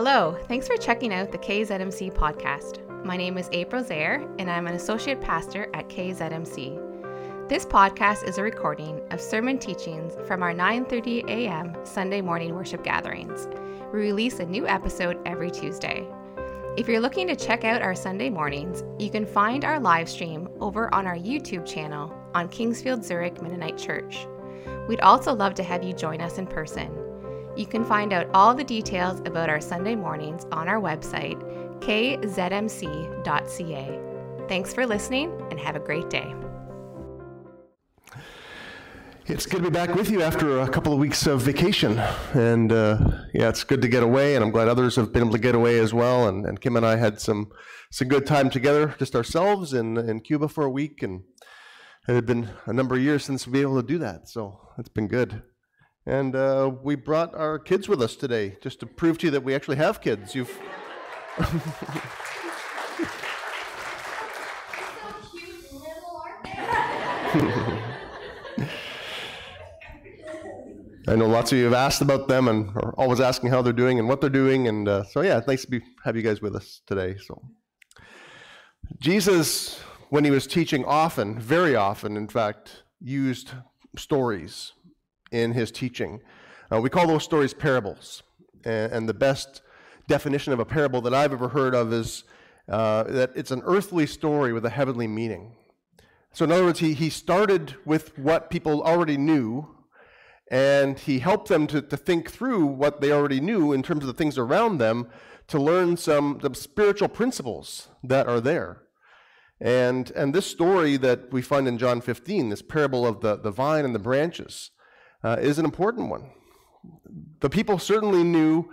Hello, thanks for checking out the KZMC podcast. My name is April Zaire, and I'm an associate pastor at KZMC. This podcast is a recording of sermon teachings from our 9:30 a.m. Sunday morning worship gatherings. We release a new episode every Tuesday. If you're looking to check out our Sunday mornings, you can find our live stream over on our YouTube channel on Kingsfield Zurich Mennonite Church. We'd also love to have you join us in person. You can find out all the details about our Sunday mornings on our website, kzmc.ca. Thanks for listening and have a great day. It's good to be back with you after a couple of weeks of vacation. And uh, yeah, it's good to get away, and I'm glad others have been able to get away as well. And, and Kim and I had some, some good time together, just ourselves in, in Cuba for a week. And it had been a number of years since we were able to do that. So it's been good. And uh, we brought our kids with us today just to prove to you that we actually have kids. You've. I know lots of you have asked about them and are always asking how they're doing and what they're doing, and uh, so yeah, it's nice to be, have you guys with us today. So, Jesus, when he was teaching, often, very often, in fact, used stories in his teaching. Uh, we call those stories parables. And, and, the best definition of a parable that I've ever heard of is uh, that it's an earthly story with a heavenly meaning. So, in other words, he, he started with what people already knew, and he helped them to, to think through what they already knew in terms of the things around them to learn some, some spiritual principles that are there. And, and this story that we find in John 15, this parable of the, the vine and the branches, uh, is an important one. The people certainly knew,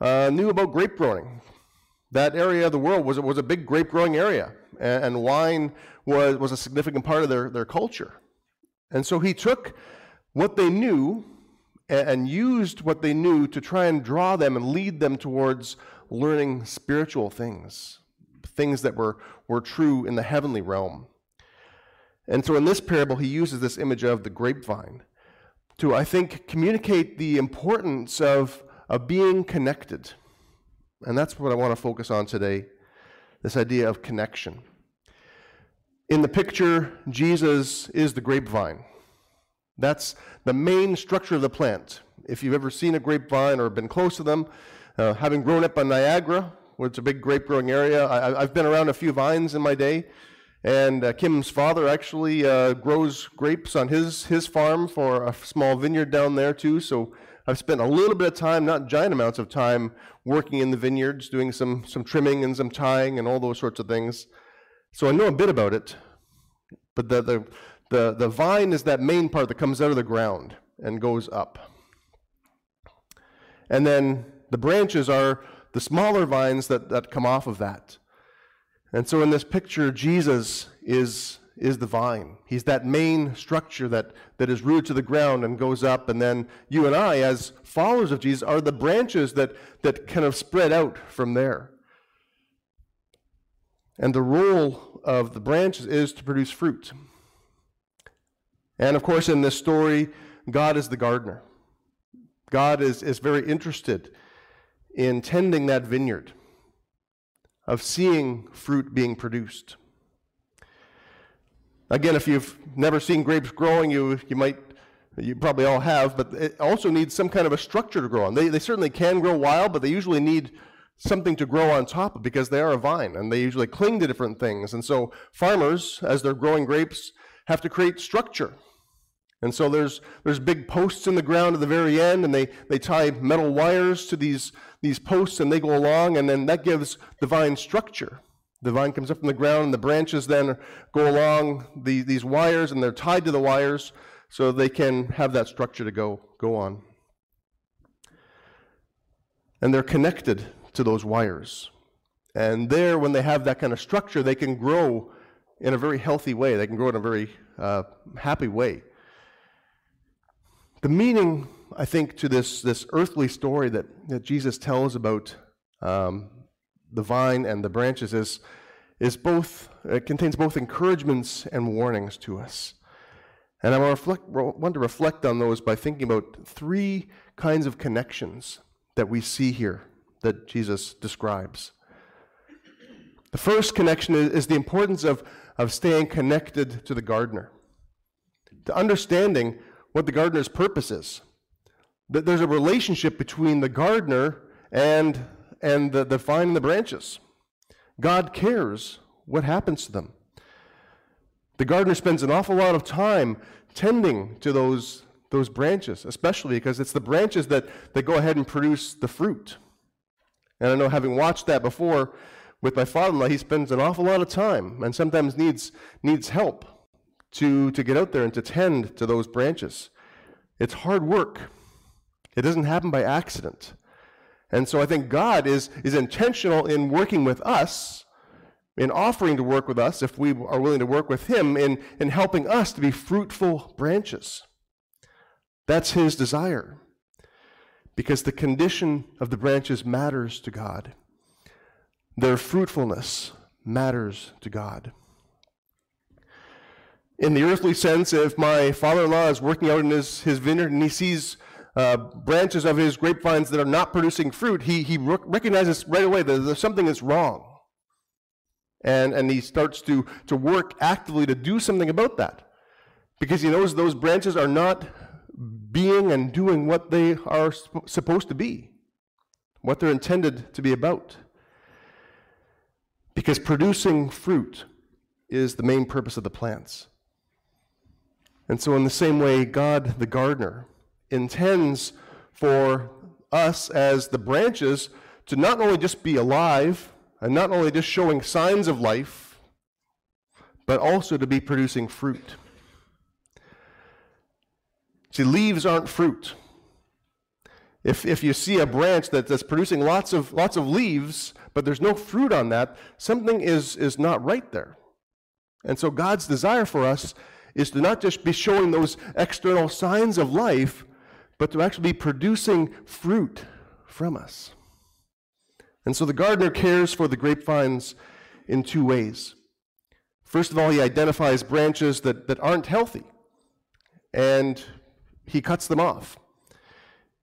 uh, knew about grape growing. That area of the world was, was a big grape growing area, and, and wine was, was a significant part of their, their culture. And so he took what they knew and, and used what they knew to try and draw them and lead them towards learning spiritual things, things that were, were true in the heavenly realm. And so in this parable, he uses this image of the grapevine to, I think, communicate the importance of, of being connected. And that's what I want to focus on today this idea of connection. In the picture, Jesus is the grapevine. That's the main structure of the plant. If you've ever seen a grapevine or been close to them, uh, having grown up on Niagara, where it's a big grape growing area, I, have been around a few vines in my day. And uh, Kim's father actually uh, grows grapes on his, his farm for a small vineyard down there, too. So I've spent a little bit of time, not giant amounts of time, working in the vineyards, doing some, some trimming and some tying and all those sorts of things. So I know a bit about it. But the, the, the, the vine is that main part that comes out of the ground and goes up. And then the branches are the smaller vines that, that come off of that. And so in this picture, Jesus is, is the vine. He's that main structure that, that is rooted to the ground and goes up. And then you and I, as followers of Jesus, are the branches that, that kind of spread out from there. And the role of the branches is to produce fruit. And of course, in this story, God is the gardener. God is, is very interested in tending that vineyard of seeing fruit being produced. Again, if you've never seen grapes growing, you, you might, you probably all have, but it also needs some kind of a structure to grow on. They, they certainly can grow wild, but they usually need something to grow on top of because they are a vine and they usually cling to different things. And so farmers, as they're growing grapes, have to create structure. And so there's, there's big posts in the ground at the very end, and they, they tie metal wires to these, these posts, and they go along, and then that gives the vine structure. The vine comes up from the ground, and the branches then go along the, these wires, and they're tied to the wires so they can have that structure to go, go on. And they're connected to those wires. And there, when they have that kind of structure, they can grow in a very healthy way. They can grow in a very uh, happy way. The meaning, I think, to this, this earthly story that, that Jesus tells about um, the vine and the branches is, is both, it contains both encouragements and warnings to us. And I want to, reflect, on those by thinking about three kinds of connections that we see here that Jesus describes. The first connection is, is the importance of, of staying connected to the gardener, to understanding what the gardener's purpose is. That there's a relationship between the gardener and, and the, the vine and the branches. God cares what happens to them. The gardener spends an awful lot of time tending to those, those branches, especially because it's the branches that, that go ahead and produce the fruit. And I know having watched that before with my father-in-law, he spends an awful lot of time and sometimes needs, needs help to, to get out there and to tend to those branches. It's hard work. It doesn't happen by accident. And so I think God is, is intentional in working with us, in offering to work with us, if we are willing to work with Him, in, in helping us to be fruitful branches. That's His desire. Because the condition of the branches matters to God, their fruitfulness matters to God. In the earthly sense, if my father in law is working out in his, his vineyard and he sees uh, branches of his grapevines that are not producing fruit, he, he recognizes right away that there's something that's wrong. And, and he starts to, to work actively to do something about that. Because he knows those branches are not being and doing what they are supposed to be, what they're intended to be about. Because producing fruit is the main purpose of the plants. And so, in the same way, God, the gardener, intends for us as the branches to not only just be alive and not only just showing signs of life, but also to be producing fruit. See, leaves aren't fruit. If, if you see a branch that, that's producing lots of, lots of leaves, but there's no fruit on that, something is, is not right there. And so God's desire for us is to not just be showing those external signs of life, but to actually be producing fruit from us. And so the gardener cares for the grapevines in two ways. First of all, he identifies branches that, that aren't healthy, and he cuts them off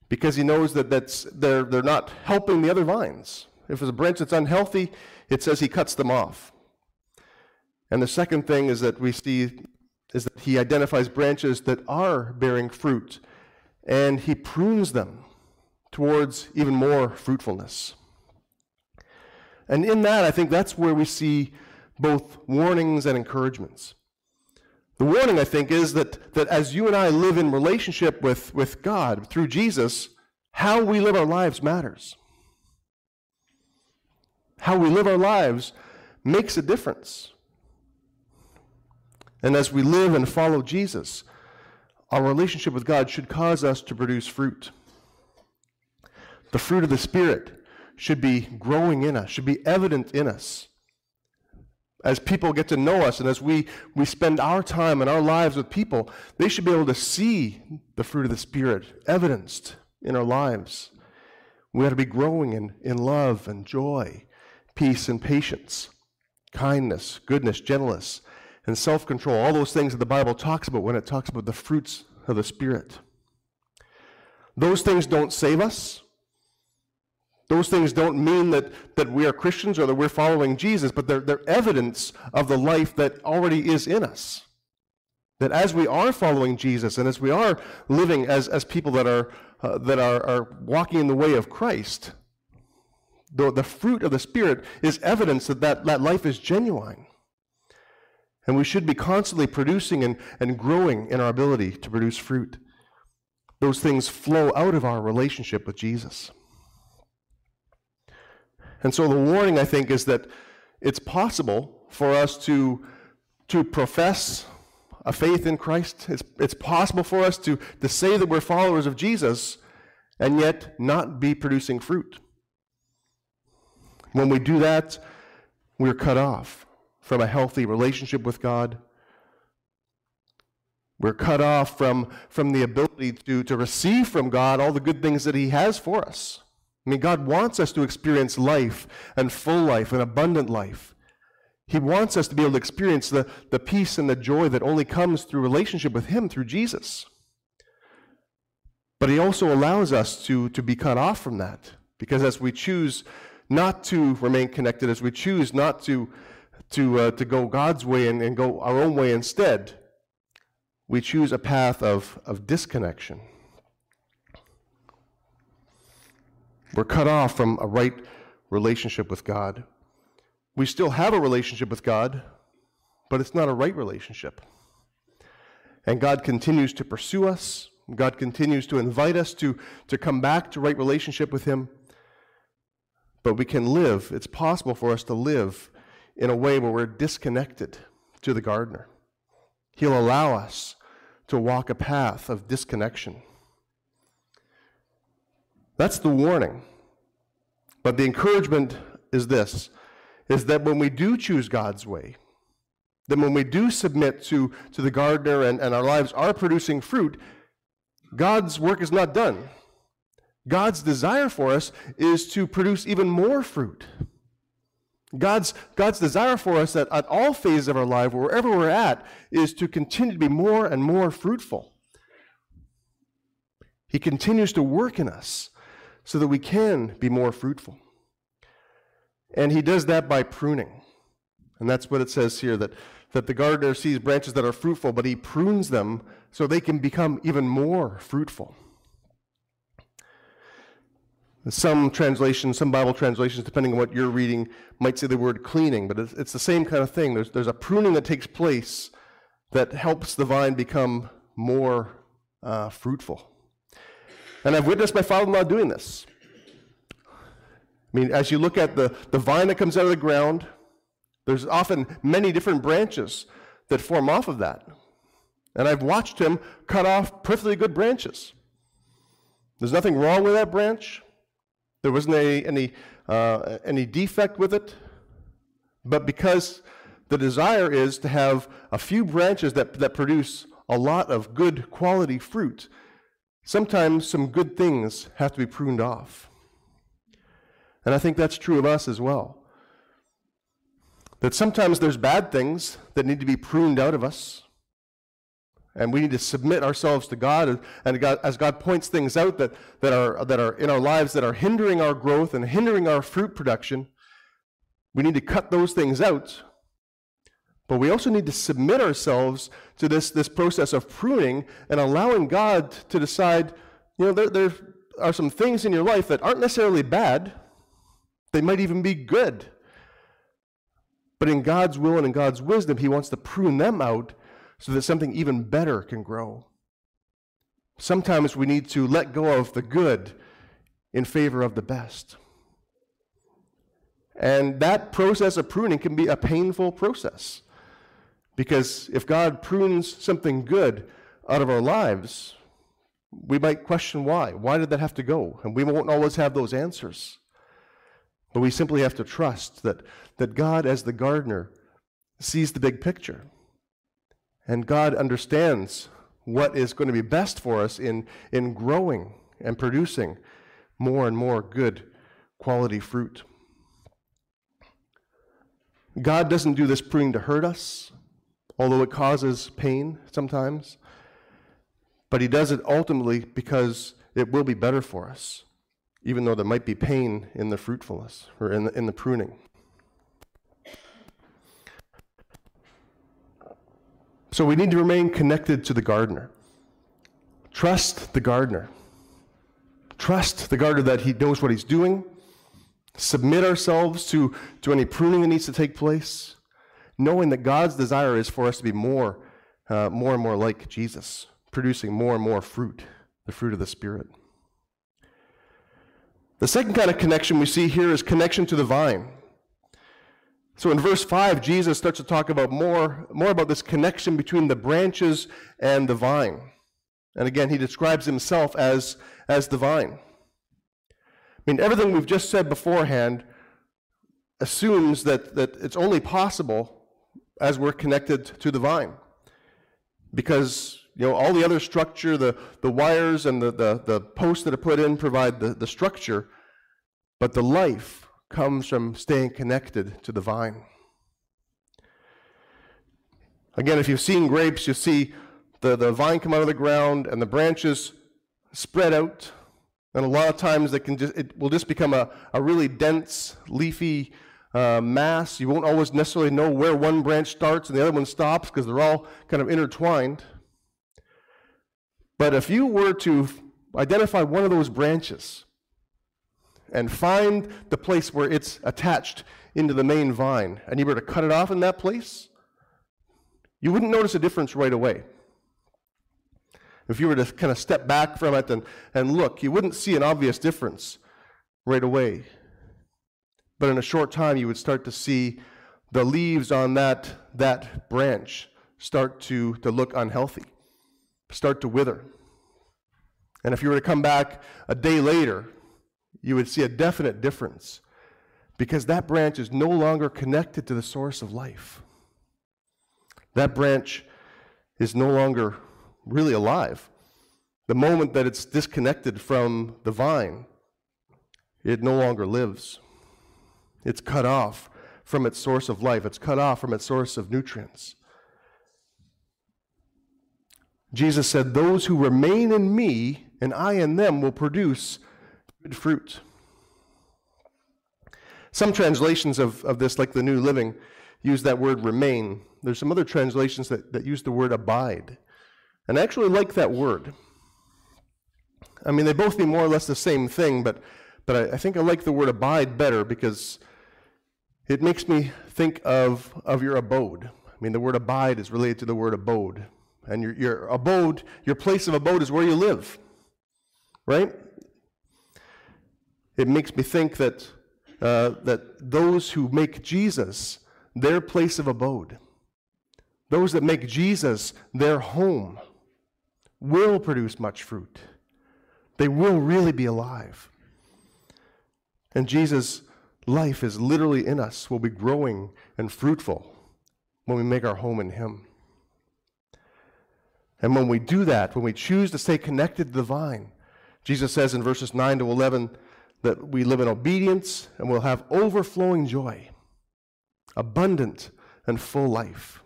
because he knows that that's, they're, they're not helping the other vines. If there's a branch that's unhealthy, it says he cuts them off. And the second thing is that we see is that he identifies branches that are bearing fruit and he prunes them towards even more fruitfulness. And in that, I think that's where we see both warnings and encouragements. The warning, I think, is that, that as you and I live in relationship with, with God through Jesus, how we live our lives matters. How we live our lives makes a difference. And as we live and follow Jesus, our relationship with God should cause us to produce fruit. The fruit of the Spirit should be growing in us, should be evident in us. As people get to know us and as we, we spend our time and our lives with people, they should be able to see the fruit of the Spirit evidenced in our lives. We ought to be growing in, in love and joy, peace and patience, kindness, goodness, gentleness, and self control, all those things that the Bible talks about when it talks about the fruits of the Spirit. Those things don't save us. Those things don't mean that, that we are Christians or that we're following Jesus, but they're, they're evidence of the life that already is in us. That as we are following Jesus and as we are living as, as people that, are, uh, that are, are walking in the way of Christ, the, the fruit of the Spirit is evidence that, that that life is genuine. And we should be constantly producing and, and growing in our ability to produce fruit. Those things flow out of our relationship with Jesus. And so the warning, I think, is that it's possible for us to, to profess a faith in Christ. It's, it's possible for us to, to say that we're followers of Jesus and yet not be producing fruit. When we do that, we're cut off from a healthy relationship with God. We're cut off from, from the ability to, to receive from God all the good things that He has for us. I mean, God wants us to experience life and full life and abundant life. He wants us to be able to experience the, the peace and the joy that only comes through relationship with Him, through Jesus. But He also allows us to, to be cut off from that Because as we choose not to remain connected, as we choose not to, to, uh, to go God's way and, and go our own way instead, we choose a path of, of disconnection. We're cut off from a right relationship with God. We still have a relationship with God, but it's not a right relationship. And God continues to pursue us. God continues to invite us to, to come back to right relationship with Him. But we can live, it's possible for us to live in a way where we're disconnected to the gardener. He'll allow us to walk a path of disconnection. That's the warning. But the encouragement is this is that when we do choose God's way, then when we do submit to, to the gardener and, and our lives are producing fruit, God's work is not done. God's desire for us is to produce even more fruit. God's, God's desire for us at, at all phases of our life, wherever we're at, is to continue to be more and more fruitful. He continues to work in us so that we can be more fruitful. And he does that by pruning. And that's what it says here that, that the gardener sees branches that are fruitful, but he prunes them so they can become even more fruitful. Some translations, some Bible translations, depending on what you're reading, might say the word cleaning, but it's, it's the same kind of thing. There's, there's a pruning that takes place that helps the vine become more uh, fruitful. And I've witnessed my father in law doing this. I mean, as you look at the, the vine that comes out of the ground, there's often many different branches that form off of that. And I've watched him cut off perfectly good branches. There's nothing wrong with that branch. There wasn't any, any, uh, any defect with it. But because the desire is to have a few branches that, that produce a lot of good quality fruit, sometimes some good things have to be pruned off. And I think that's true of us as well. That sometimes there's bad things that need to be pruned out of us. And we need to submit ourselves to God. And God, as God points things out that, that, are, that are in our lives that are hindering our growth and hindering our fruit production, we need to cut those things out. But we also need to submit ourselves to this, this process of pruning and allowing God to decide, you know, there, there are some things in your life that aren't necessarily bad, they might even be good. But in God's will and in God's wisdom, He wants to prune them out so that something even better can grow. Sometimes we need to let go of the good in favor of the best. And that process of pruning can be a painful process. Because if God prunes something good out of our lives, we might question why. Why did that have to go? And we won't always have those answers. But we simply have to trust that, that God, as the gardener, sees the big picture. And God understands what is going to be best for us in, in growing and producing more and more good quality fruit. God doesn't do this pruning to hurt us, although it causes pain sometimes, but He does it ultimately because it will be better for us, even though there might be pain in the fruitfulness or in the, in the pruning. So we need to remain connected to the gardener. Trust the gardener. Trust the gardener that he knows what he's doing. Submit ourselves to, to any pruning that needs to take place, knowing that God's desire is for us to be more, uh, more and more like Jesus, producing more and more fruit, the fruit of the Spirit. The second kind of connection we see here is connection to the vine. So in verse 5, Jesus starts to talk about more, more about this connection between the branches and the vine. And again, he describes himself as, as the vine. I mean, everything we've just said beforehand assumes that, that it's only possible as we're connected to the vine. Because you know, all the other structure, the, the wires and the, the, the posts that are put in provide the, the structure, but the life comes from staying connected to the vine. Again, if you've seen grapes, you see the, the vine come out of the ground and the branches spread out And a lot of times it, can just, it will just become a, a really dense, leafy uh, mass. You won't always necessarily know where one branch starts and the other one stops because they're all kind of intertwined. But if you were to identify one of those branches and find the place where it's attached into the main vine, and you were to cut it off in that place, you wouldn't notice a difference right away. If you were to kind of step back from it and, and look, you wouldn't see an obvious difference right away. But in a short time, you would start to see the leaves on that, that branch start to, to look unhealthy, start to wither. And if you were to come back a day later, you would see a definite difference because that branch is no longer connected to the source of life. That branch is no longer really alive. The moment that it's disconnected from the vine, it no longer lives. It's cut off from its source of life, it's cut off from its source of nutrients. Jesus said, Those who remain in me and I in them will produce good fruit. Some translations of, of this, like the New Living, use that word remain. There's some other translations that, that use the word abide. And I actually like that word. I mean, they both mean more or less the same thing, but, but I, I think I like the word abide better because it makes me think of, of your abode. I mean, the word abide is related to the word abode. And your, your abode, your place of abode is where you live, right? It makes me think that, uh, that those who make Jesus their place of abode, those that make Jesus their home, will produce much fruit. They will really be alive. And Jesus' life is literally in us, will be growing and fruitful when we make our home in Him. And when we do that, when we choose to stay connected to the vine, Jesus says in verses 9 to 11 that we live in obedience and we'll have overflowing joy, abundant and full life.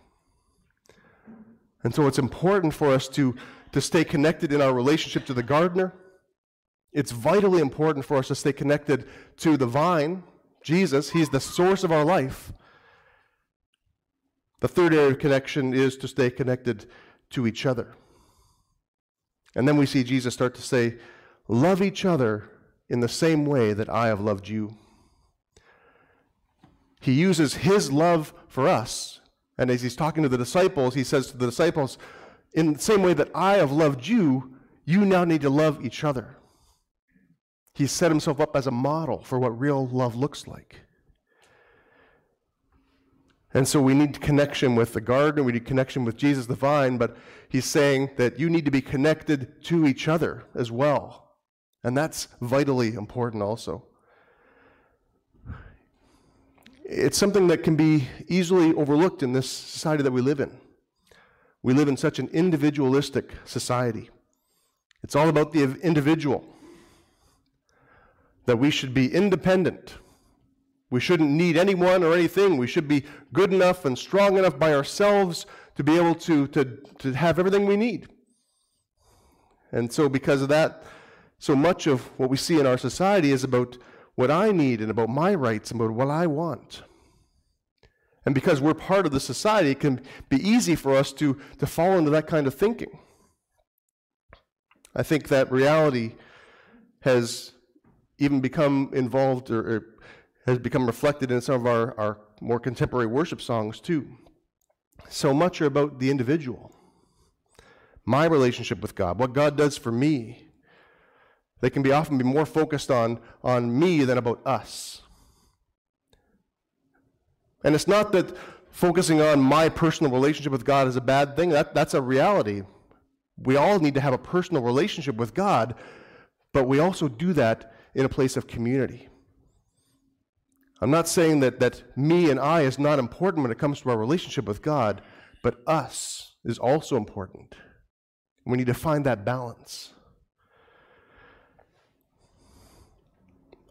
And so it's important for us to to stay connected in our relationship to the gardener. It's vitally important for us to stay connected to the vine, Jesus. He's the source of our life. The third area of connection is to stay connected to each other. And then we see Jesus start to say, Love each other in the same way that I have loved you. He uses his love for us. And as he's talking to the disciples, he says to the disciples, in the same way that I have loved you, you now need to love each other. He set himself up as a model for what real love looks like. And so we need connection with the garden, we need connection with Jesus the vine, but he's saying that you need to be connected to each other as well. And that's vitally important also. It's something that can be easily overlooked in this society that we live in. We live in such an individualistic society. It's all about the individual. That we should be independent. We shouldn't need anyone or anything. We should be good enough and strong enough by ourselves to be able to, to, to have everything we need. And so, because of that, so much of what we see in our society is about what I need and about my rights and about what I want. And because we're part of the society, it can be easy for us to, to fall into that kind of thinking. I think that reality has even become involved or, or has become reflected in some of our, our more contemporary worship songs, too. So much are about the individual, my relationship with God, what God does for me. They can be often be more focused on, on me than about us. And it's not that focusing on my personal relationship with God is a bad thing. That, that's a reality. We all need to have a personal relationship with God, but we also do that in a place of community. I'm not saying that, that me and I is not important when it comes to our relationship with God, but us is also important. We need to find that balance.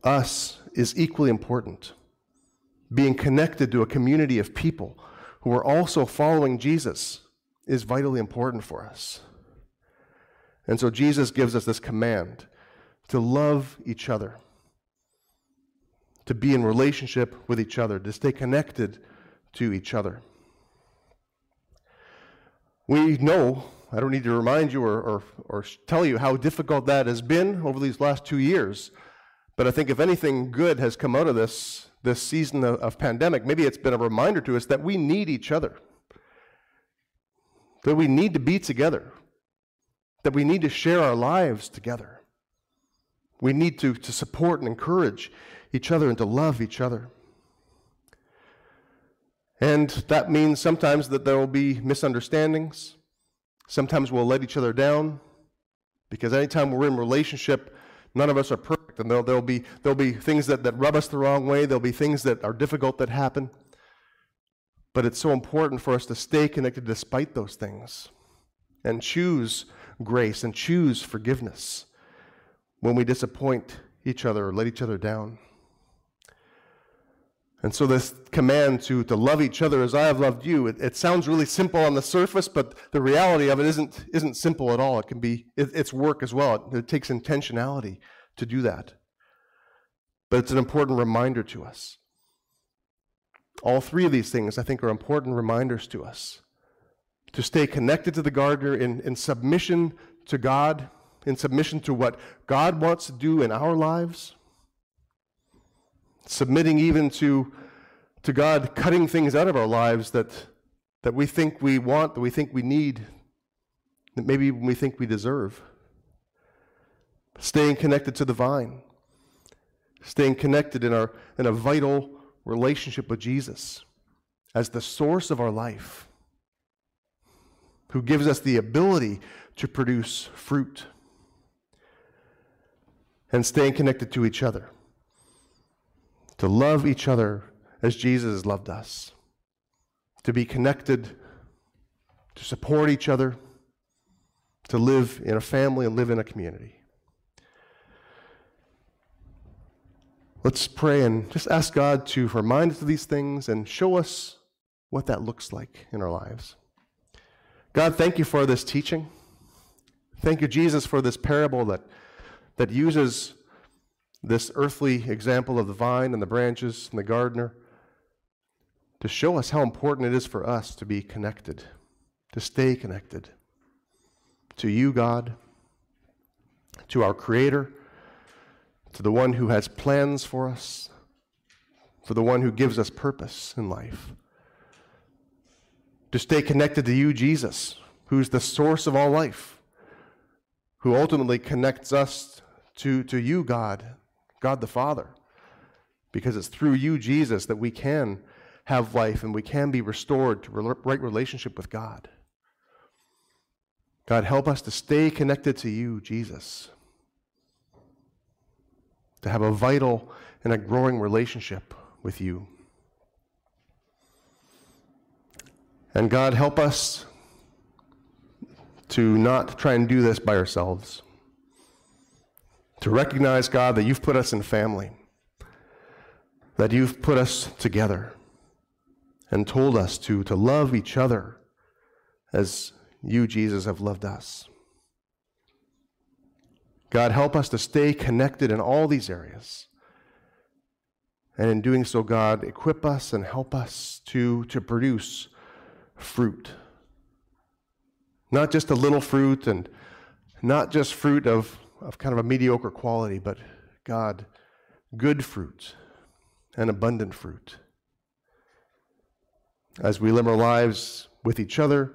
Us is equally important being connected to a community of people who are also following Jesus is vitally important for us. And so Jesus gives us this command to love each other, to be in relationship with each other, to stay connected to each other. We know, I don't need to remind you or, or, or tell you how difficult that has been over these last two years. But I think if anything good has come out of this, this season of, of pandemic, maybe it's been a reminder to us that we need each other, that we need to be together, that we need to share our lives together. We need to, to support and encourage each other and to love each other. And that means sometimes that there will be misunderstandings. Sometimes we'll let each other down because anytime we're in relationship, none of us are perfect. And there'll, there'll, be, there'll be things that, that rub us the wrong way, there'll be things that are difficult that happen. But it's so important for us to stay connected despite those things and choose grace and choose forgiveness when we disappoint each other or let each other down. And so, this command to, to love each other as I have loved you, it, it, sounds really simple on the surface, but the reality of it isn't, isn't simple at all. It can be, it, it's work as well. It, it takes intentionality to do that. But it's an important reminder to us. All three of these things, I think, are important reminders to us to stay connected to the gardener in, in submission to God, in submission to what God wants to do in our lives submitting even to, to God cutting things out of our lives that, that we think we want, that we think we need, that maybe we think we deserve. Staying connected to the vine, staying connected in, our, in a vital relationship with Jesus as the source of our life, who gives us the ability to produce fruit, and staying connected to each other to love each other as Jesus loved us, to be connected, to support each other, to live in a family and live in a community. Let's pray and just ask God to remind us of these things and show us what that looks like in our lives. God, thank you for this teaching. Thank you, Jesus, for this parable that, that uses this earthly example of the vine and the branches and the gardener to show us how important it is for us to be connected, to stay connected to you, God, to our Creator, to the one who has plans for us, for the one who gives us purpose in life. To stay connected to you, Jesus, who's the source of all life, who ultimately connects us to, to you, God, God the Father. Because it's through you, Jesus, that we can have life and we can be restored to right relationship with God. God, help us to stay connected to you, Jesus, to have a vital and a growing relationship with you. And God, help us to not try and do this by ourselves to recognize, God, that you've put us in family, that you've put us together, and told us to, to love each other as you, Jesus, have loved us. God, help us to stay connected in all these areas. And in doing so, God, equip us and help us to, to produce fruit. Not just a little fruit and not just fruit of of kind of a mediocre quality, but God, good fruit and abundant fruit. As we live our lives with each other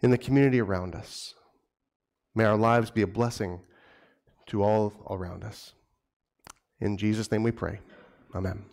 in the community around us, may our lives be a blessing to all around us. In Jesus' name we pray. Amen.